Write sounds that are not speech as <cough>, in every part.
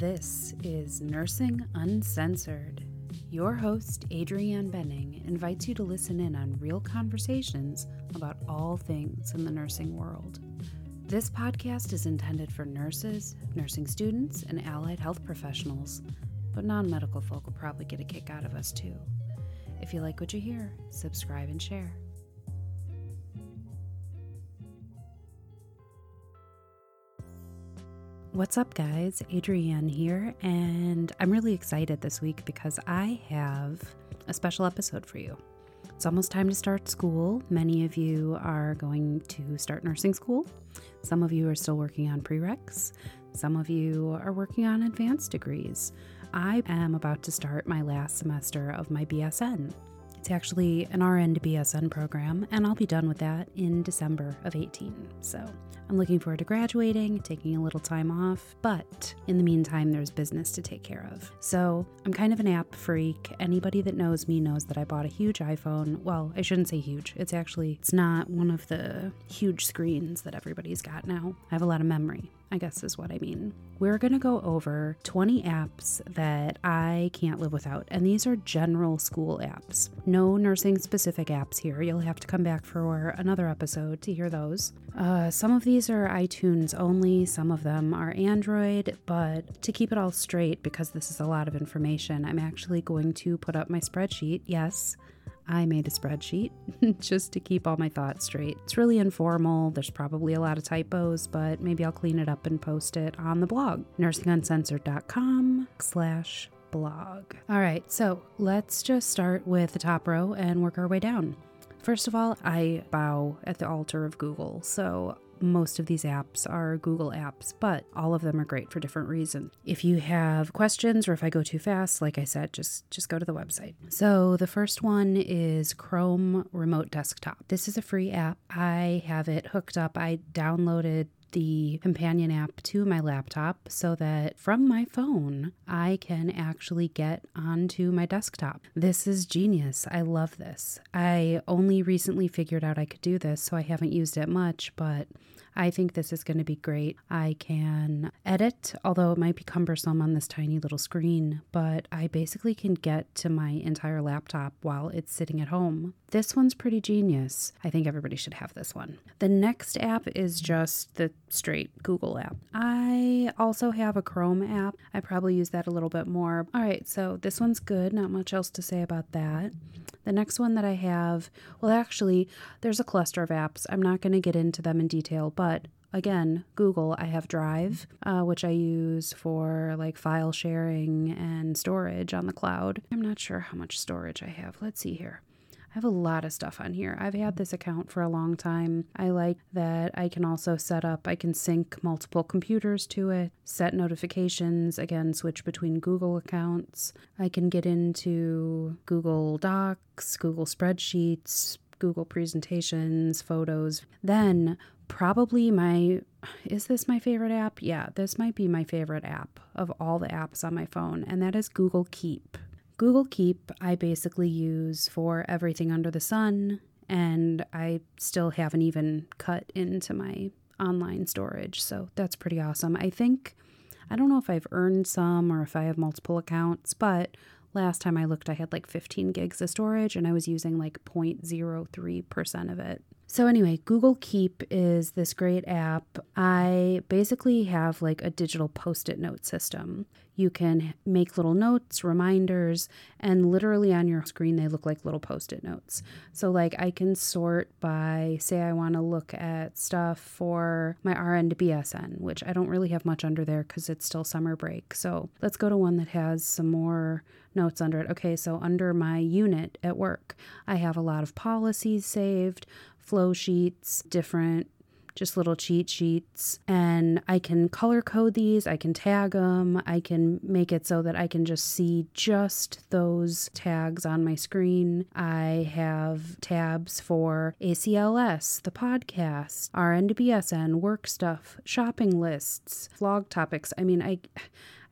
This is Nursing Uncensored. Your host, Adrianne Benning, invites you to listen in on real conversations about all things in the nursing world. This podcast is intended for nurses, nursing students, and allied health professionals, but non medical folk will probably get a kick out of us too. If you like what you hear, subscribe and share. What's up, guys? Adrianne here, and I'm really excited this week because I have a special episode for you. It's almost time to start school. Many of you are going to start nursing school. Some of you are still working on prereqs. Some of you are working on advanced degrees. I am about to start my last semester of my BSN. It's actually an RN to BSN program, and I'll be done with that in December of 18. So I'm looking forward to graduating, taking a little time off, but in the meantime, there's business to take care of. So I'm kind of an app freak. Anybody that knows me knows that I bought a huge iPhone. Well, I shouldn't say huge. It's actually it's not one of the huge screens that everybody's got now. I have a lot of memory. I guess is what I mean. We're going to go over 20 apps that I can't live without, and these are general school apps. No nursing specific apps here. You'll have to come back for another episode to hear those. Uh, some of these are iTunes only, some of them are Android, but to keep it all straight, because this is a lot of information, I'm actually going to put up my spreadsheet. Yes, I made a spreadsheet <laughs> just to keep all my thoughts straight. It's really informal. There's probably a lot of typos, but maybe I'll clean it up and post it on the blog, nursinguncensored.com slash blog. All right, so let's just start with the top row and work our way down. First of all, I bow at the altar of Google. So most of these apps are Google apps, but all of them are great for different reasons. If you have questions or if I go too fast, like I said, just just go to the website. So the first one is Chrome Remote Desktop. This is a free app. I have it hooked up. I downloaded the companion app to my laptop so that from my phone I can actually get onto my desktop. This is genius. I love this. I only recently figured out I could do this, so I haven't used it much, but I think this is going to be great. I can edit, although it might be cumbersome on this tiny little screen, but I basically can get to my entire laptop while it's sitting at home. This one's pretty genius. I think everybody should have this one. The next app is just the straight Google app. I also have a Chrome app. I probably use that a little bit more. All right, so this one's good. Not much else to say about that. The next one that I have, well, actually, there's a cluster of apps. I'm not going to get into them in detail, but again, Google, I have Drive, uh, which I use for like file sharing and storage on the cloud. I'm not sure how much storage I have. Let's see here. I have a lot of stuff on here. I've had this account for a long time. I like that I can also set up, I can sync multiple computers to it, set notifications, again, switch between Google accounts. I can get into Google Docs, Google Spreadsheets, Google presentations, photos. Then, probably my is this my favorite app? Yeah, this might be my favorite app of all the apps on my phone, and that is Google Keep. Google Keep, I basically use for everything under the sun, and I still haven't even cut into my online storage. So that's pretty awesome. I think, I don't know if I've earned some or if I have multiple accounts, but last time I looked, I had like 15 gigs of storage and I was using like 0.03% of it. So, anyway, Google Keep is this great app. I basically have like a digital post it note system. You can make little notes, reminders, and literally on your screen, they look like little post it notes. So, like, I can sort by, say, I want to look at stuff for my RN to BSN, which I don't really have much under there because it's still summer break. So, let's go to one that has some more notes under it. Okay, so under my unit at work, I have a lot of policies saved, flow sheets, different just little cheat sheets. And I can color code these, I can tag them, I can make it so that I can just see just those tags on my screen. I have tabs for ACLS, the podcast, RN to BSN, work stuff, shopping lists, vlog topics. I mean, I.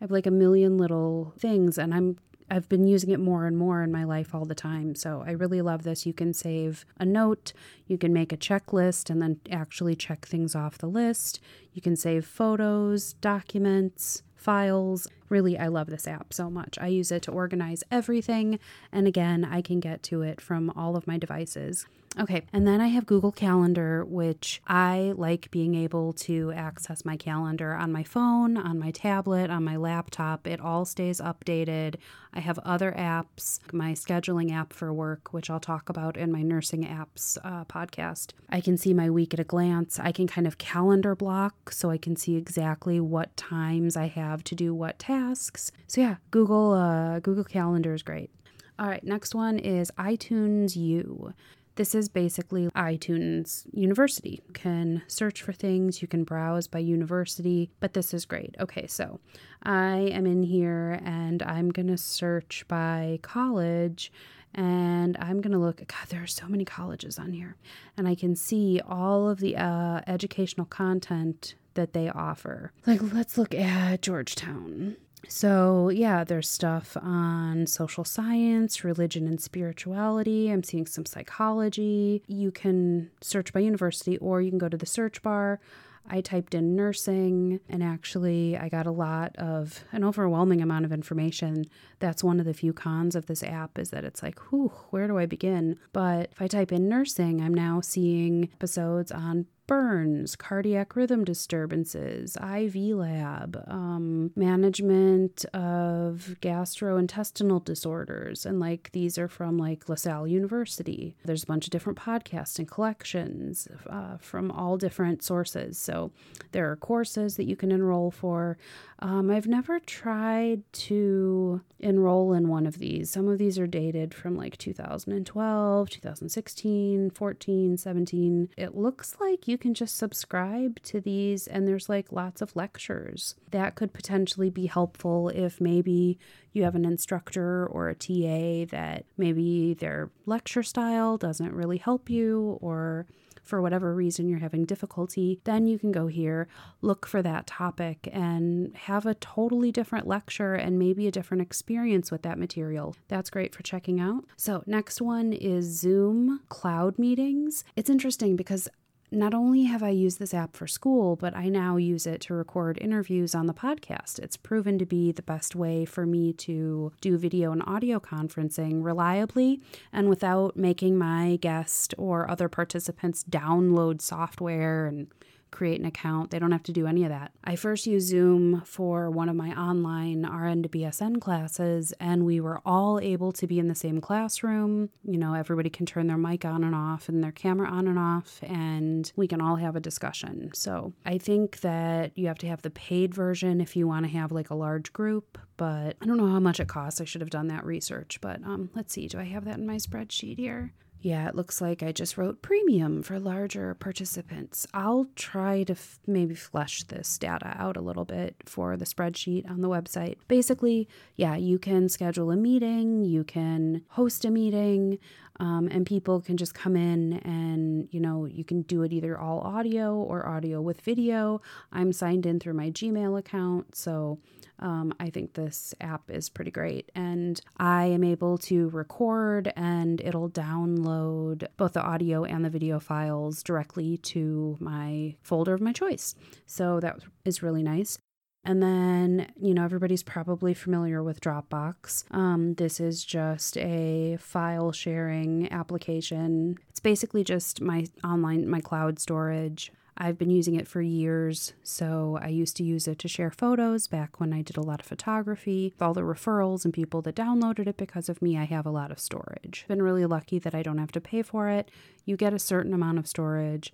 I have like a million little things, and I'm I've been using it more and more in my life all the time. So I really love this. You can save a note, you can make a checklist and then actually check things off the list. You can save photos, documents, files. Really, I love this app so much. I use it to organize everything. And again, I can get to it from all of my devices. Okay, and then I have Google Calendar, which I like being able to access my calendar on my phone, on my tablet, on my laptop. It all stays updated. I have other apps, my scheduling app for work, which I'll talk about in my nursing apps uh, podcast. I can see my week at a glance. I can kind of calendar block so I can see exactly what times I have to do what tasks. So yeah, Google uh, Google Calendar is great. All right, next one is iTunes U. This is basically iTunes University. You can search for things, you can browse by university, but this is great. Okay, so I am in here and I'm going to search by college and I'm going to look. God, there are so many colleges on here. And I can see all of the uh, educational content that they offer. Like, let's look at Georgetown. So, yeah, there's stuff on social science, religion, and spirituality. I'm seeing some psychology. You can search by university or you can go to the search bar. I typed in nursing and actually I got a lot of an overwhelming amount of information. That's one of the few cons of this app is that it's like, whew, where do I begin? But if I type in nursing, I'm now seeing episodes on burns, cardiac rhythm disturbances, IV lab, um, management of gastrointestinal disorders. And like these are from like LaSalle University. There's a bunch of different podcasts and collections uh, from all different sources. So there are courses that you can enroll for. Um, I've never tried to enroll in one of these. Some of these are dated from like 2012, 2016, 14, 17. It looks like you can just subscribe to these, and there's like lots of lectures. That could potentially be helpful if maybe you have an instructor or a TA that maybe their lecture style doesn't really help you or for whatever reason you're having difficulty, then you can go here, look for that topic, and have a totally different lecture and maybe a different experience with that material. That's great for checking out. So, next one is Zoom cloud meetings. It's interesting because not only have I used this app for school, but I now use it to record interviews on the podcast. It's proven to be the best way for me to do video and audio conferencing reliably and without making my guest or other participants download software and create an account. They don't have to do any of that. I first used Zoom for one of my online RN to BSN classes, and we were all able to be in the same classroom. You know, everybody can turn their mic on and off and their camera on and off, and we can all have a discussion. So I think that you have to have the paid version if you want to have like a large group, but I don't know how much it costs. I should have done that research, but um, let's see. Do I have that in my spreadsheet here? Yeah, it looks like I just wrote premium for larger participants. I'll try to f- maybe flesh this data out a little bit for the spreadsheet on the website. Basically, yeah, you can schedule a meeting, you can host a meeting, um, and people can just come in and, you know, you can do it either all audio or audio with video. I'm signed in through my Gmail account, so um, I think this app is pretty great. And I am able to record and it'll download both the audio and the video files directly to my folder of my choice. So that is really nice. And then, you know, everybody's probably familiar with Dropbox. Um, this is just a file sharing application. It's basically just my online, my cloud storage. I've been using it for years. So I used to use it to share photos back when I did a lot of photography. With all the referrals and people that downloaded it because of me, I have a lot of storage. Been really lucky that I don't have to pay for it. You get a certain amount of storage.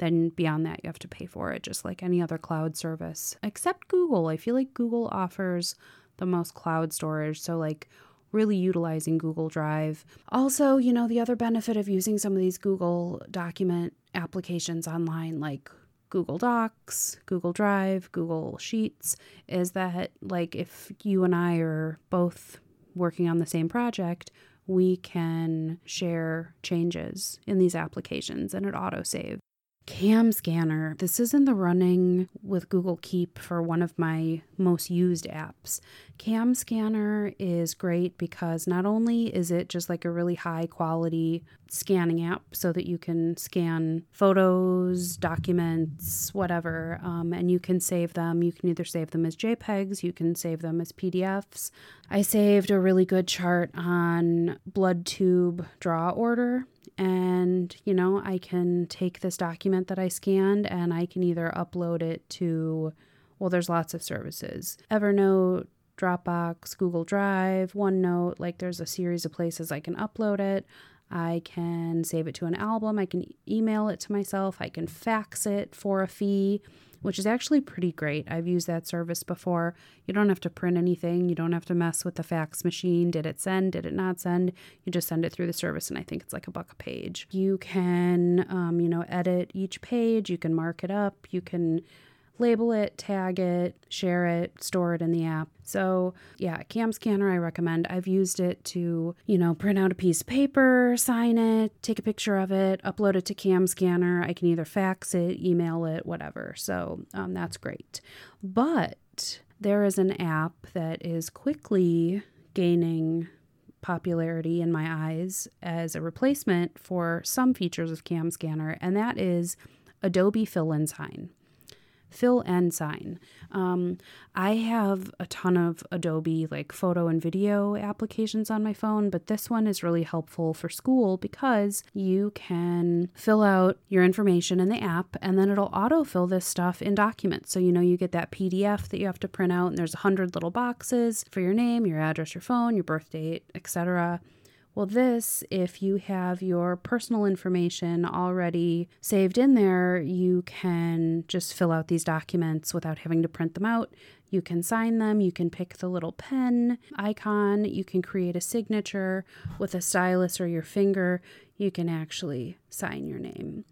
Then beyond that, you have to pay for it, just like any other cloud service, except Google. I feel like Google offers the most cloud storage. So, like, really utilizing Google Drive. Also, you know, the other benefit of using some of these Google document applications online, like Google Docs, Google Drive, Google Sheets, is that, like, if you and I are both working on the same project, we can share changes in these applications and it auto save Cam Scanner. This is in the running with Google Keep for one of my most used apps. Cam Scanner is great because not only is it just like a really high quality scanning app so that you can scan photos, documents, whatever, um, and you can save them. You can either save them as JPEGs, you can save them as PDFs. I saved a really good chart on blood tube draw order and you know i can take this document that i scanned and i can either upload it to well there's lots of services. Evernote dropbox google drive onenote like there's a series of places i can upload it. I can save it to an album. I can email it to myself. I can fax it for a fee which is actually pretty great. I've used that service before. You don't have to print anything, you don't have to mess with the fax machine. Did it send? Did it not send? You just send it through the service, and I think it's like a buck a page. You can, um, you know, edit each page, you can mark it up, you can label it, tag it, share it, store it in the app. So, yeah, Cam Scanner I recommend. I've used it to, you know, print out a piece of paper, sign it, take a picture of it, upload it to Cam Scanner. I can either fax it, email it, whatever. So, um, that's great. But there is an app that is quickly gaining popularity in my eyes as a replacement for some features of Cam Scanner, and that is Adobe Fill and Sign. Fill and Sign. Um, I have a ton of Adobe like photo and video applications on my phone, but this one is really helpful for school because you can fill out your information in the app and then it'll autofill this stuff in documents. So, you know, you get that PDF that you have to print out, and there's a hundred little boxes for your name, your address, your phone, your birth date, etc. Well, this, if you have your personal information already saved in there, you can just fill out these documents without having to print them out. You can sign them, you can pick the little pen icon, you can create a signature with a stylus or your finger. You can actually sign your name.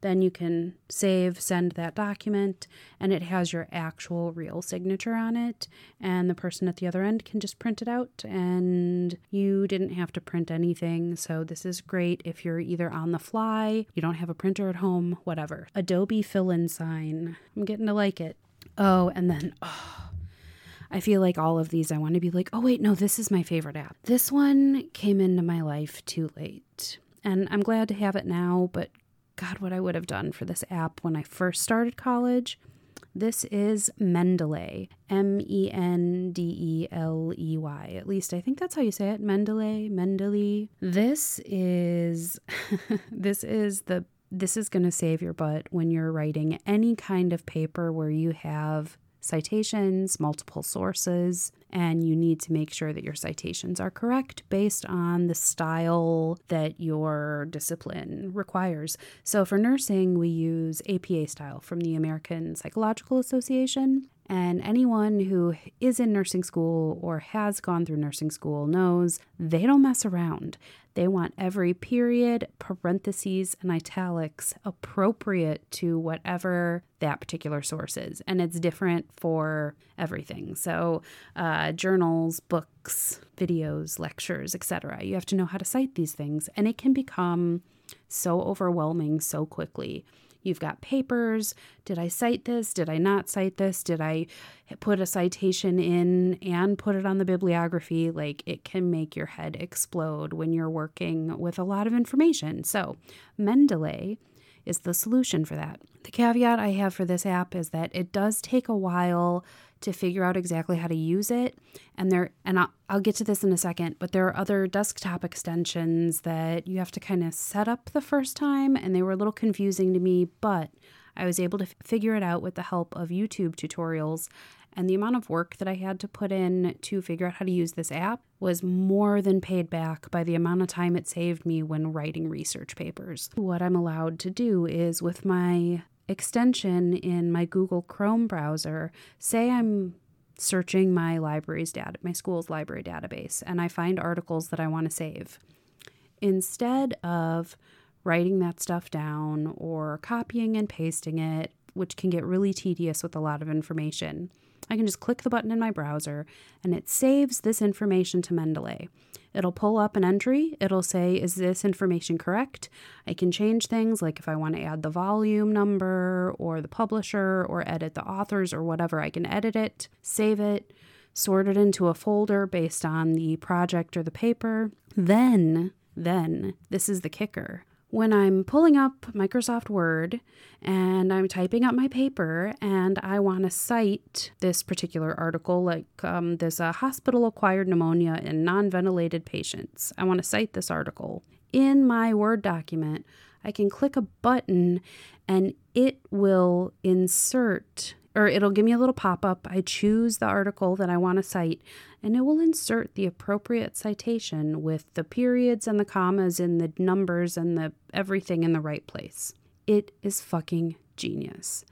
Then you can save, send that document, and it has your actual real signature on it. And the person at the other end can just print it out, and you didn't have to print anything. So, this is great if you're either on the fly, you don't have a printer at home, whatever. Adobe Fill and Sign. I'm getting to like it. Oh, and then, oh, <sighs> I feel like all of these, I want to be like, oh, wait, no, this is my favorite app. This one came into my life too late. And I'm glad to have it now, but God, what I would have done for this app when I first started college. This is Mendeley, M E N D E L E Y. At least I think that's how you say it. Mendeley, Mendeley. This is <laughs> this is the this is going to save your butt when you're writing any kind of paper where you have citations, multiple sources, and you need to make sure that your citations are correct based on the style that your discipline requires. So for nursing, we use APA style from the American Psychological Association. And anyone who is in nursing school or has gone through nursing school knows they don't mess around. They want every period, parentheses, and italics appropriate to whatever that particular source is. And it's different for everything. So, uh, journals, books, videos, lectures, etc. You have to know how to cite these things, and it can become so overwhelming so quickly. You've got papers. Did I cite this? Did I not cite this? Did I put a citation in and put it on the bibliography? Like it can make your head explode when you're working with a lot of information. So, Mendeley is the solution for that. The caveat I have for this app is that it does take a while to figure out exactly how to use it. And there, and I'll, I'll get to this in a second, but there are other desktop extensions that you have to kind of set up the first time, and they were a little confusing to me, but I was able to f- figure it out with the help of YouTube tutorials. And the amount of work that I had to put in to figure out how to use this app was more than paid back by the amount of time it saved me when writing research papers. What I'm allowed to do is with my extension in my Google Chrome browser, say I'm searching my library's data, my school's library database, and I find articles that I want to save. Instead of writing that stuff down or copying and pasting it, which can get really tedious with a lot of information, I can just click the button in my browser and it saves this information to Mendeley. It'll pull up an entry. It'll say, Is this information correct? I can change things like if I want to add the volume number or the publisher or edit the authors or whatever, I can edit it, save it, sort it into a folder based on the project or the paper. Then, then, this is the kicker when I'm pulling up Microsoft Word and I'm typing up my paper and I want to cite this particular article, like um, a hospital acquired pneumonia in non ventilated patients. I want to cite this article. In my Word document, I can click a button and it will insert or it'll give me a little pop up. I choose the article that I want to cite, and it will insert the appropriate citation with the periods and the commas and the numbers and the everything in the right place. It is fucking genius.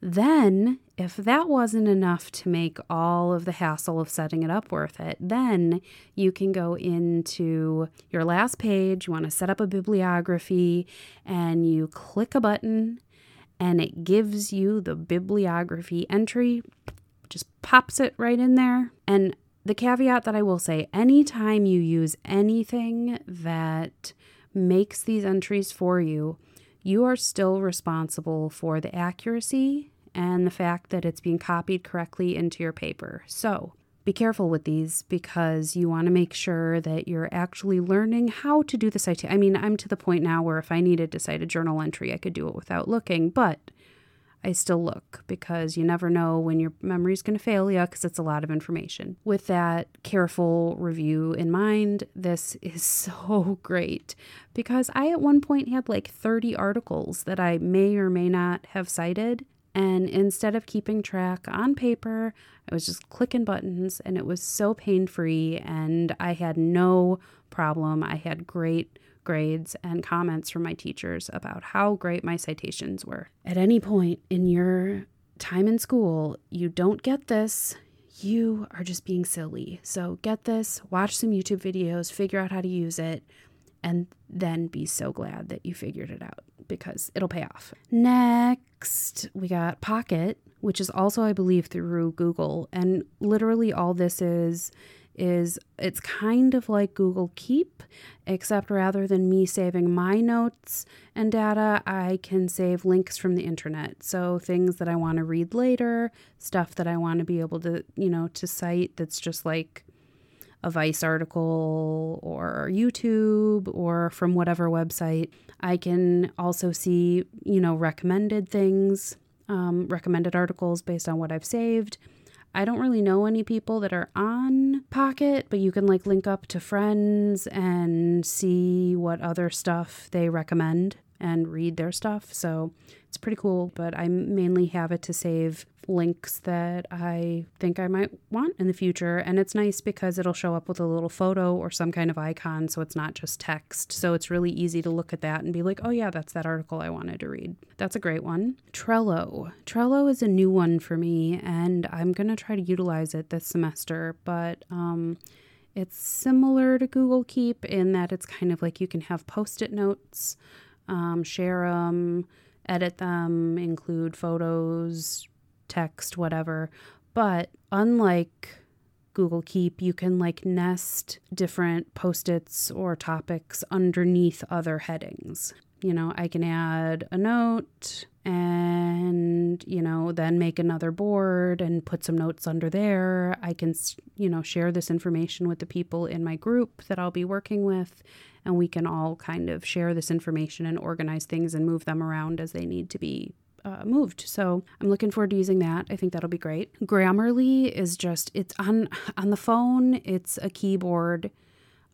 Then, if that wasn't enough to make all of the hassle of setting it up worth it, then you can go into your last page. You want to set up a bibliography and you click a button and it gives you the bibliography entry, just pops it right in there. And the caveat that I will say anytime you use anything that makes these entries for you, you are still responsible for the accuracy and the fact that it's being copied correctly into your paper. So, be careful with these because you want to make sure that you're actually learning how to do the citation. I mean, I'm to the point now where if I needed to cite a journal entry, I could do it without looking, but I still look because you never know when your memory's going to fail you because it's a lot of information. With that careful review in mind, this is <laughs> so great because I at one point had like 30 articles that I may or may not have cited and instead of keeping track on paper, I was just clicking buttons and it was so pain free. And I had no problem. I had great grades and comments from my teachers about how great my citations were. At any point in your time in school, you don't get this, you are just being silly. So get this, watch some YouTube videos, figure out how to use it, and then be so glad that you figured it out because it'll pay off. Next, we got Pocket, which is also, I believe, through Google. And literally, all this is is it's kind of like Google Keep, except rather than me saving my notes and data, I can save links from the internet. So things that I want to read later, stuff that I want to be able to, you know, to cite that's just like a Vice article or YouTube or from whatever website. I can also see, you know, recommended things, um, recommended articles based on what I've saved. I don't really know any people that are on Pocket, but you can like link up to friends and see what other stuff they recommend and read their stuff. So it's pretty cool, but I mainly have it to save links that I think I might want in the future. And it's nice because it'll show up with a little photo or some kind of icon. So it's not just text. So it's really easy to look at that and be like, oh, yeah, that's that article I wanted to read. That's a great one. Trello. Trello is a new one for me, and I'm going to try to utilize it this semester. But, um, it's similar to Google Keep in that it's kind of like you can have post it notes, um, share them, edit them, include photos, text, whatever. But unlike Google Keep, you can like nest different post its or topics underneath other headings. You know, I can add a note and, you know, then make another board and put some notes under there. I can, you know, share this information with the people in my group that I'll be working with, and we can all kind of share this information and organize things and move them around as they need to be uh, moved. So I'm looking forward to using that. I think that'll be great. Grammarly is just it's on on the phone. It's a keyboard.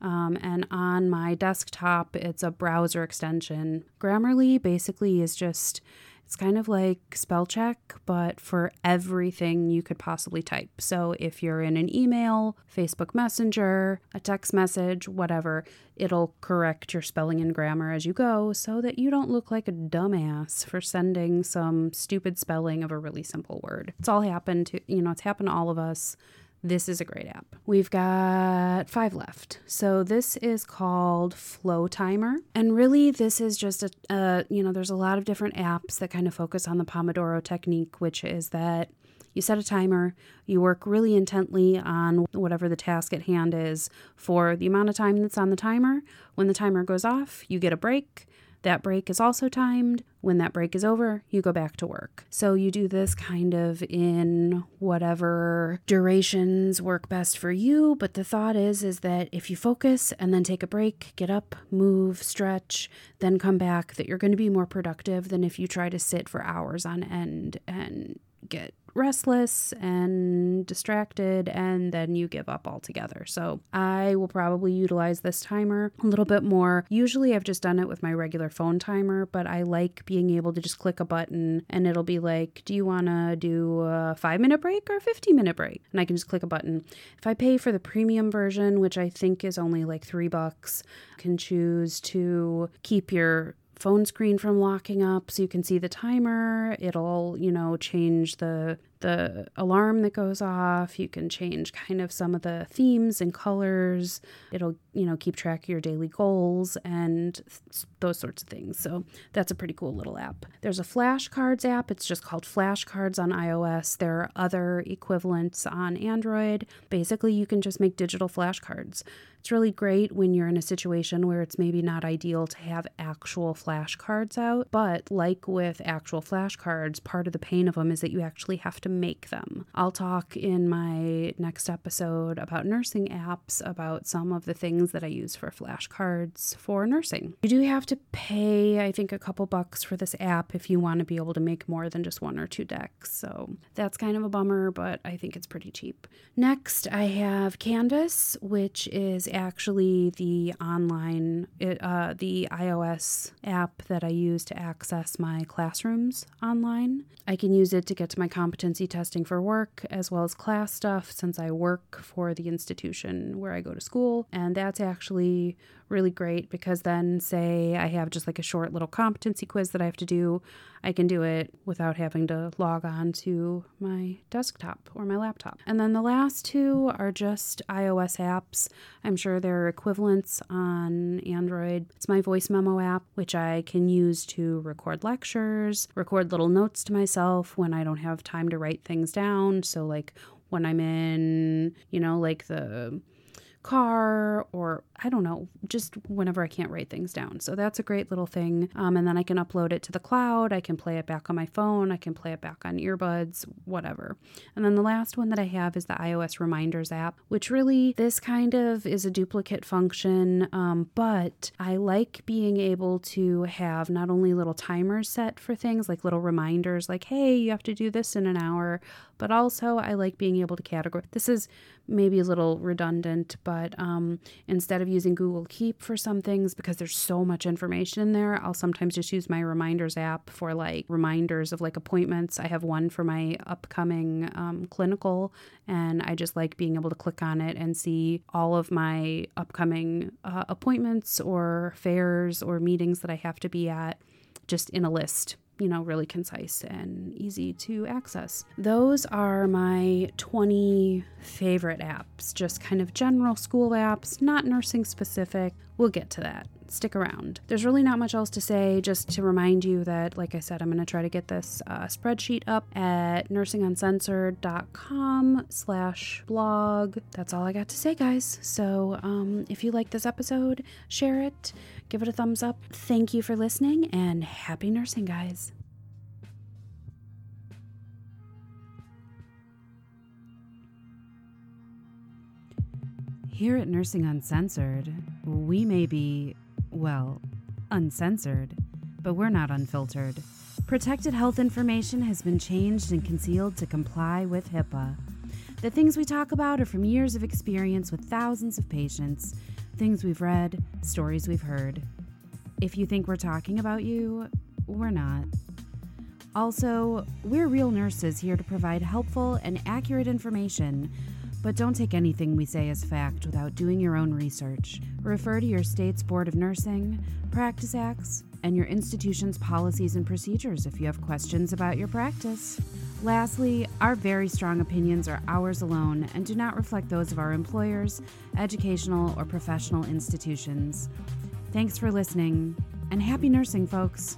Um, and on my desktop, it's a browser extension. Grammarly basically is just it's kind of like spell check, but for everything you could possibly type. So if you're in an email, Facebook Messenger, a text message, whatever, it'll correct your spelling and grammar as you go so that you don't look like a dumbass for sending some stupid spelling of a really simple word. It's all happened to, you know, it's happened to all of us this is a great app. We've got five left. So this is called Flow Timer. And really, this is just a, you know, there's a lot of different apps that kind of focus on the Pomodoro technique, which is that You set a timer, you work really intently on whatever the task at hand is for the amount of time that's on the timer. When the timer goes off, you get a break. That break is also timed. When that break is over, you go back to work. So you do this kind of in whatever durations work best for you, but the thought is is that if you focus and then take a break, get up, move, stretch, then come back, that you're going to be more productive than if you try to sit for hours on end and get restless and distracted, and then you give up altogether. So I will probably utilize this timer a little bit more. Usually I've just done it with my regular phone timer, but I like being able to just click a button and it'll be like, do you want to do a five minute break or a 15 minute break? And I can just click a button. If I pay for the premium version, which I think is only like three bucks, can choose to keep your phone screen from locking up so you can see the timer. It'll, you know, change the the alarm that goes off. You can change kind of some of the themes and colors. It'll, you know, keep track of your daily goals and those sorts of things. So that's a pretty cool little app. There's a flashcards app. It's just called flashcards on iOS. There are other equivalents on Android. Basically, you can just make digital flashcards. It's really great when you're in a situation where it's maybe not ideal to have actual flashcards out, but like with actual flashcards, part of the pain of them is that you actually have to make them. I'll talk in my next episode about nursing apps, about some of the things that I use for flashcards for nursing. You do have to pay, I think, a couple bucks for this app if you want to be able to make more than just one or two decks. So that's kind of a bummer, but I think it's pretty cheap. Next, I have Canvas, which is actually the online, uh, the iOS app that I use to access my classrooms online. I can use it to get to my testing for work as well as class stuff since I work for the institution where I go to school. And that's actually really great because then, say, I have just like a short little competency quiz that I have to do, I can do it without having to log on to my desktop or my laptop. And then the last two are just iOS apps. I'm sure there are equivalents on Android. It's my voice memo app, which I can use to record lectures, record little notes to myself when I don't have time to write things down. So, like, when I'm in, you know, like the car or I don't know, just whenever I can't write things down. So that's a great little thing. Um, and then I can upload it to the cloud. I can play it back on my phone. I can play it back on earbuds, whatever. And then the last one that I have is the iOS Reminders app, which really, this kind of is a duplicate function, um, but I like being able to have not only little timers set for things like little reminders, like, hey, you have to do this in an hour, but also I like being able to categorize. This is maybe a little redundant, but um, instead of using Google Keep for some things because there's so much information in there, I'll sometimes just use my reminders app for like reminders of like appointments. I have one for my upcoming um, clinical, and I just like being able to click on it and see all of my upcoming uh, appointments or fairs or meetings that I have to be at just in a list you know, really concise and easy to access. Those are my 20 favorite apps, just kind of general school apps, not nursing specific. We'll get to that. Stick around. There's really not much else to say, just to remind you that, like I said, I'm going to try to get this uh, spreadsheet up at nursinguncensored.com slash blog. That's all I got to say, guys. So um, if you like this episode, share it give it a thumbs up. Thank you for listening and happy nursing, guys. Here at Nursing Uncensored, we may be, well, uncensored, but we're not unfiltered. Protected health information has been changed and concealed to comply with HIPAA. The things we talk about are from years of experience with thousands of patients things we've read, stories we've heard. If you think we're talking about you, we're not. Also, we're real nurses here to provide helpful and accurate information, but don't take anything we say as fact without doing your own research. Refer to your state's Board of Nursing, Practice Acts, and your institution's policies and procedures if you have questions about your practice. Lastly, our very strong opinions are ours alone and do not reflect those of our employers, educational, or professional institutions. Thanks for listening, and happy nursing, folks.